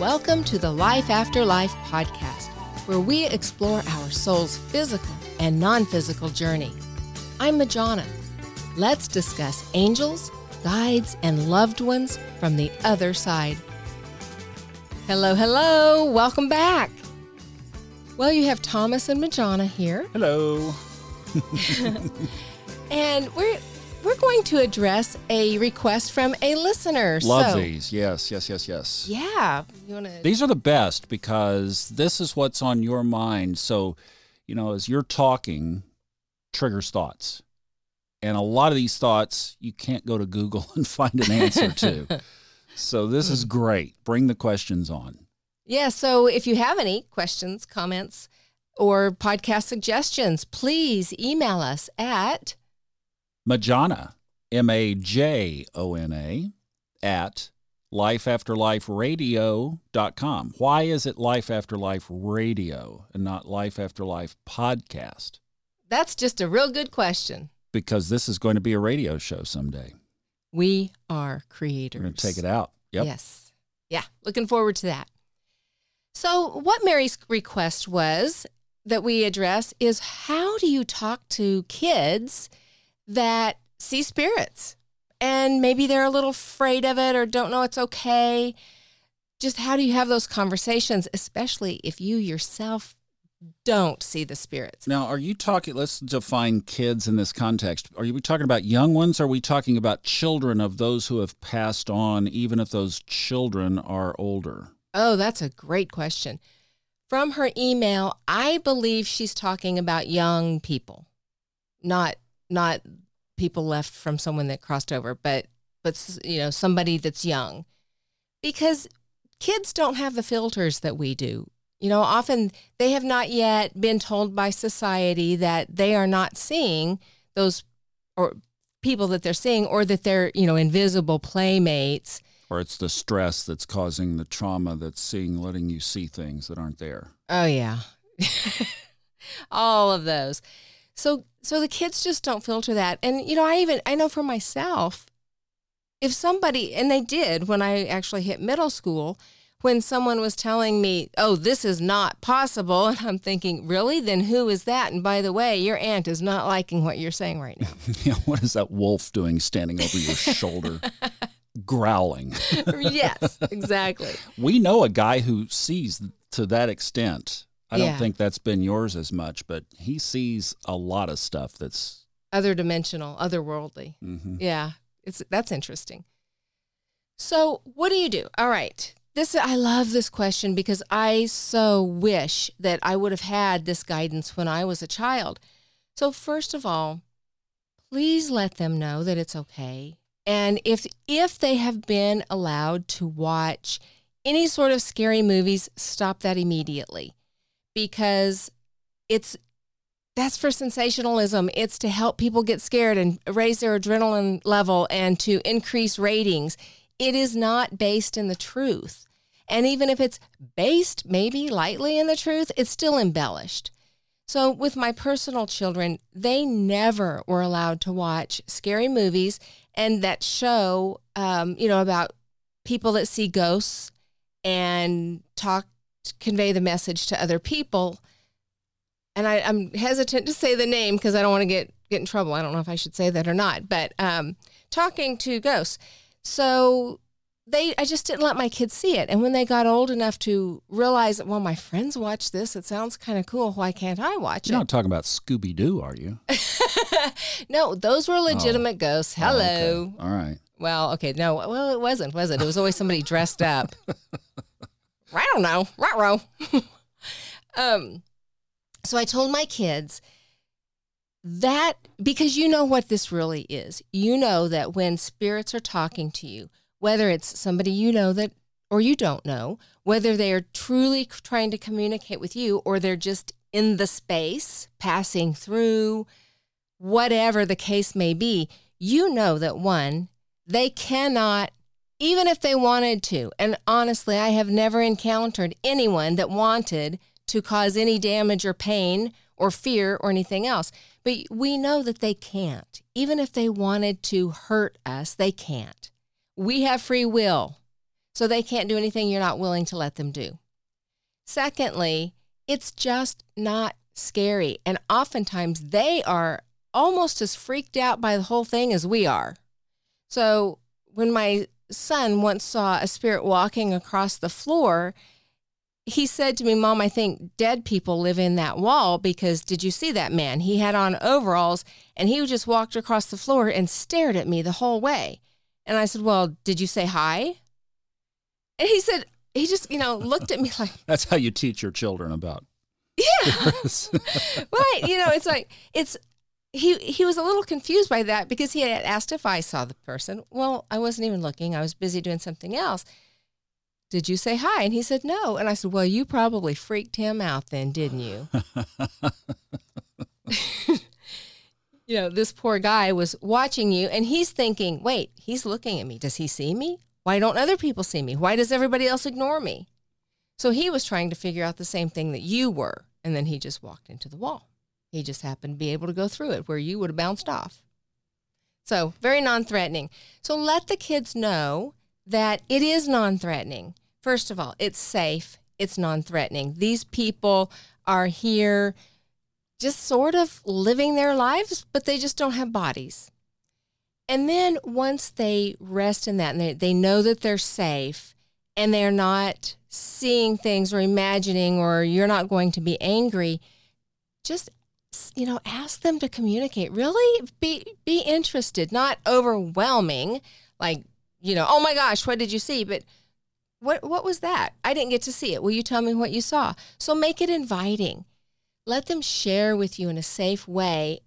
Welcome to the Life After Life podcast, where we explore our soul's physical and non physical journey. I'm Majona. Let's discuss angels, guides, and loved ones from the other side. Hello, hello. Welcome back. Well, you have Thomas and Majona here, Hello. and we're we're going to address a request from a listener. Love so, these. Yes, yes, yes, yes. Yeah, you want to? These are the best because this is what's on your mind. So, you know, as you're talking, triggers thoughts. And a lot of these thoughts you can't go to Google and find an answer to. so, this is hmm. great. Bring the questions on. Yeah, so if you have any questions, comments, or podcast suggestions, please email us at Majona, M A J O N A, at lifeafterliferadio.com. Why is it Life After Life Radio and not Life After Life Podcast? that's just a real good question. Because this is going to be a radio show someday. We are creators. We're going to take it out. Yep. Yes. Yeah, looking forward to that. So, what Mary's request was that we address is how do you talk to kids that see spirits and maybe they're a little afraid of it or don't know it's okay? Just how do you have those conversations, especially if you yourself don't see the spirits? Now, are you talking, let's define kids in this context. Are you talking about young ones? Or are we talking about children of those who have passed on, even if those children are older? Oh, that's a great question. From her email, I believe she's talking about young people, not not people left from someone that crossed over, but but you know somebody that's young, because kids don't have the filters that we do. You know, often they have not yet been told by society that they are not seeing those or people that they're seeing, or that they're you know invisible playmates. Or it's the stress that's causing the trauma that's seeing, letting you see things that aren't there. Oh yeah. All of those. So so the kids just don't filter that. And you know, I even I know for myself if somebody and they did when I actually hit middle school when someone was telling me, "Oh, this is not possible." And I'm thinking, "Really? Then who is that?" And by the way, your aunt is not liking what you're saying right now. Yeah, what is that wolf doing standing over your shoulder, growling? yes, exactly. We know a guy who sees to that extent. I don't think that's been yours as much, but he sees a lot of stuff that's. Other dimensional, otherworldly. mhm. Yeah, it's that's interesting. So, what do you do? All right. This I love this question because I so wish that I would have had this guidance when I was a child. So, first of all, please let them know that it's okay. And if if they have been allowed to watch any sort of scary movies, stop that immediately because it's that's for sensationalism. It's to help people get scared and raise their adrenaline level and to increase ratings. It is not based in the truth. And even if it's based maybe lightly in the truth, it's still embellished. So, with my personal children, they never were allowed to watch scary movies and that show, um, you know, about people that see ghosts and talk, convey the message to other people and I, I'm hesitant to say the name because I don't want to get get in trouble. I don't know if I should say that or not. But um, talking to ghosts, so they I just didn't let my kids see it. And when they got old enough to realize, that, well, my friends watch this. It sounds kind of cool. Why can't I watch it? You're not talking about Scooby Doo, are you? no, those were legitimate ghosts. Oh, Hello. okay. All right. Well, okay, no, well, it wasn't, was it? It was always somebody dressed up. I don't know, row um, so I told my kids that because you know what this really is. You know that when spirits are talking to you, whether it's somebody you know that or you don't know, whether they are truly trying to communicate with you or they're just in the space, passing through, whatever the case may be, you know that one, they cannot, even if they wanted to. And honestly, I have never encountered anyone that wanted to cause any damage or pain or fear or anything else. But we know that they can't. Even if they wanted to hurt us, they can't. We have free will. So they can't do anything you're not willing to let them do. Secondly, it's just not scary. And oftentimes they are almost as freaked out by the whole thing as we are. So when my son once saw a spirit walking across the floor, he said to me, Mom, I think dead people live in that wall because did you see that man? He had on overalls and he just walked across the floor and stared at me the whole way. And I said, Well, did you say hi? And he said, He just, you know, looked at me like. That's how you teach your children about. Yeah. right. You know, it's like, it's, he he was a little confused by that because he had asked if I saw the person. Well, I wasn't even looking. I was busy doing something else. Did you say hi? And he said no. And I said, "Well, you probably freaked him out then, didn't you?" you know, this poor guy was watching you and he's thinking, "Wait, he's looking at me. Does he see me? Why don't other people see me? Why does everybody else ignore me?" So he was trying to figure out the same thing that you were, and then he just walked into the wall. He just happened to be able to go through it where you would have bounced off. So, very non threatening. So, let the kids know that it is non threatening. First of all, it's safe, it's non threatening. These people are here just sort of living their lives, but they just don't have bodies. And then once they rest in that and they, they know that they're safe and they're not seeing things or imagining or you're not going to be angry, just you know, ask them to communicate. Really be be interested, not overwhelming, like, you know, oh my gosh, what did you see? But what what was that? I didn't get to see it. Will you tell me what you saw? So make it inviting. Let them share with you in a safe way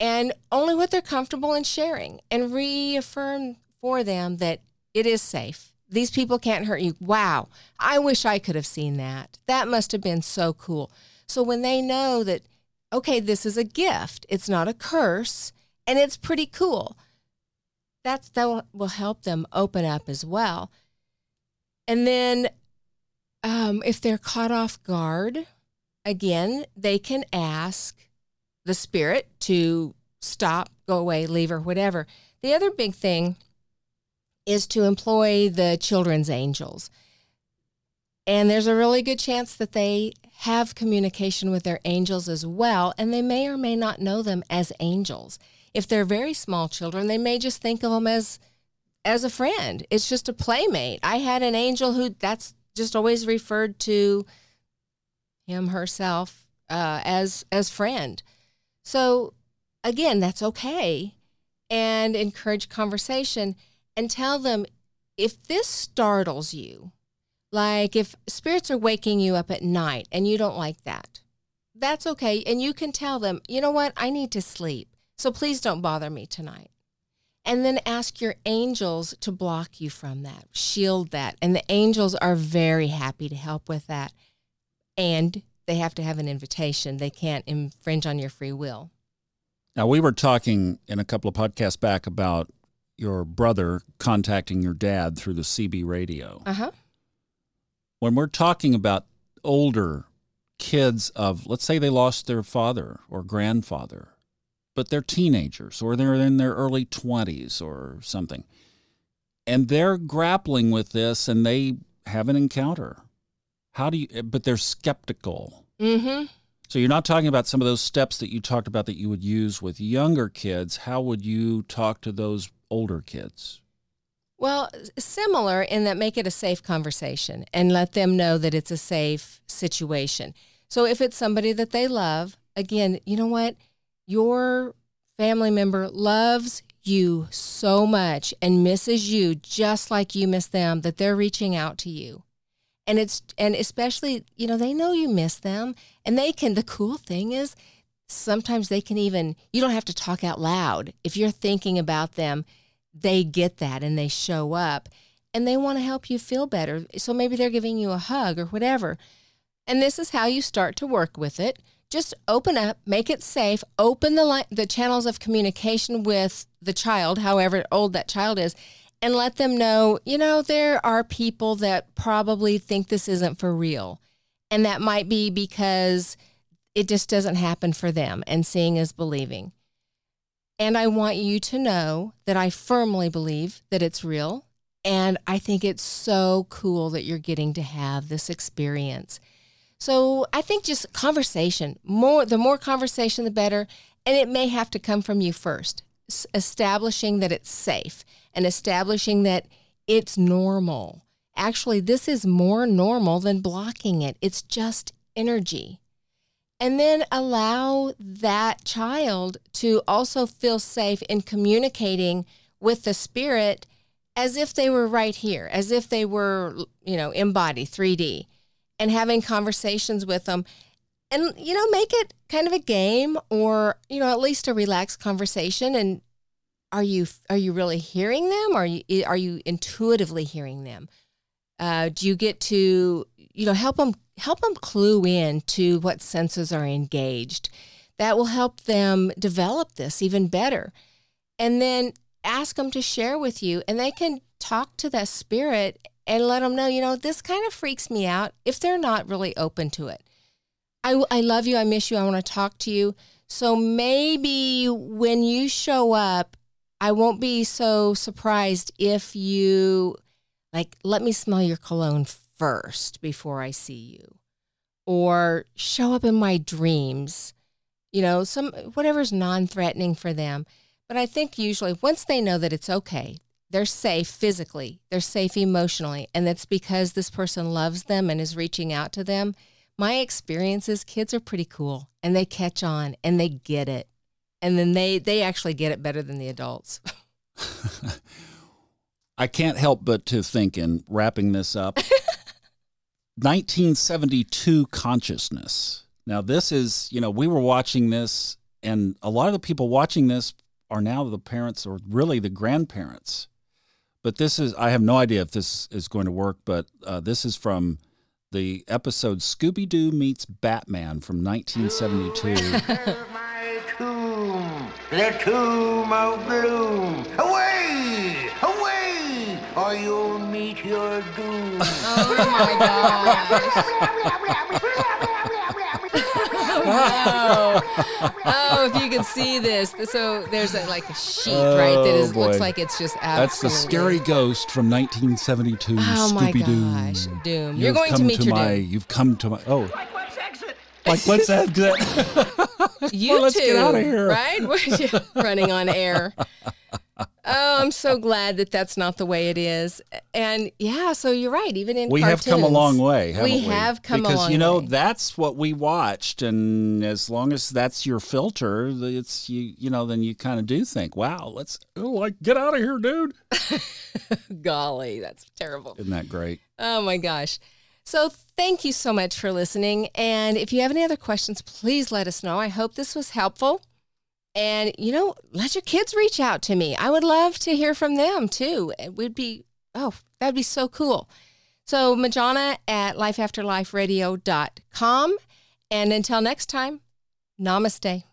and only what they're comfortable in sharing and reaffirm for them that it is safe. These people can't hurt you. Wow. I wish I could have seen that. That must have been so cool. So when they know that okay, this is a gift. It's not a curse, and it's pretty cool. That's that will, help them open up as well. And then um, if they're caught off guard, again, they can ask the spirit to stop, go away, leave, or whatever. The other big thing is to employ the children's angels. And there's a really good chance that they have communication with their angels as well, and they may or may not know them as angels. If they're very small children, they may just think of them as as a friend. It's just a playmate. I had an angel who that's just always referred to him herself uh, as as friend. So again, that's okay, and encourage conversation and tell them if this startles you like if spirits are waking you up at night and you don't like that, that's okay. And you can tell them, you know what, I need to sleep. So please don't bother me tonight. And then ask your angels to block you from that, shield that. And the angels are very happy to help with that. And they have to have an invitation, they can't infringe on your free will. Now, we were talking in a couple of podcasts back about your brother contacting your dad through the CB radio. Uh huh when we're talking about older kids of let's say they lost their father or grandfather but they're teenagers or they're in their early 20s or something and they're grappling with this and they have an encounter how do you but they're skeptical. Mm-hmm. so you're not talking about some of those steps that you talked about that you would use with younger kids. How would you talk to those older kids well, similar in that make it a safe conversation and let them know that it's a safe situation. So if it's somebody that they love, again, you know what? Your family member loves you so much and misses you just like you miss them that they're reaching out to you. And it's and especially, you know, they know you miss them and they can the cool thing is sometimes they can even you don't have to talk out loud. If you're thinking about them, they get that and they show up and they want to help you feel better. So maybe they're giving you a hug or whatever. And this is how you start to work with it. Just open up, make it safe, open the li- the channels of communication with the child, however old that child is, and let them know, you know, there are people that probably think this isn't for real. And that might be because it just doesn't happen for them and seeing is believing. And I want you to know that I firmly believe that it's real And I think it's so cool that you're getting to have this experience. So I think just conversation, more the more conversation the better, and it may have to come from you first. S- establishing that it's safe and establishing that it's normal. Actually, this is more normal than blocking it. It's just energy. And then allow that child to also feel safe in communicating with the spirit as if they were right here, as if they were, you know, embodied 3D and having conversations with them and you know make it kind of a game or you know at least a relaxed conversation. And are you are you really hearing them? Are you, are you intuitively hearing them? Uh, do you get to you know help them help them clue in to what senses are engaged that will help them develop this even better and then ask them to share with you and they can talk to that spirit and let them know you know this kind of freaks me out if they're not really open to it I, I love you. I miss you. I want to talk to you. So maybe when you show up, I won't be so surprised if you like, let me smell your cologne first before I see you, or show up in my dreams. You know, some whatever's non-threatening for them. But I think usually once they know that it's okay, they're safe physically, they're safe emotionally, and that's because this person loves them and is reaching out to them my experience is kids are pretty cool and they catch on and they get it. And then they they actually get it better than the adults. I can't help but to think in wrapping this up 1972 consciousness. Now this is, you know, we were watching this and a lot of the people watching this are now the parents or really the grandparents. But this is I have no idea if this is going to work, but uh, this is from the episode Scooby Doo Meets Batman from 1972. my tomb, the tomb of gloom. Away, away, or you'll meet your doom. Oh my gosh. oh, if you could see this. So there's a, like a sheet, right? That oh, is, Oh, boy. looks like it's just absolutely. That's the scary ghost from 1972 Oh my Scooby Doo. gosh, Doom. You're You've going to come meet your my, doom. You've come to my. Oh, Like what's exit? like let's exit. You Well, let's two, get outta here. right? Running on air. Oh, I'm so glad that that's not the way it is. And yeah, so you're right. Even in we have come a long way. Haven't we, we have come because a long you know way. that's what we watched, and as long as that's your filter, it's you. You know, then you kind of do think, "Wow, let's oh, like get out of here, dude." Golly, that's terrible. Isn't that great? Oh my gosh. So thank you so much for listening. And if you have any other questions, please let us know. I hope this was helpful. And, you know, let your kids reach out to me. I would love to hear from them too. It would be, oh, that'd be so cool. So, Majona at lifeafterliferadio.com. And until next time, namaste.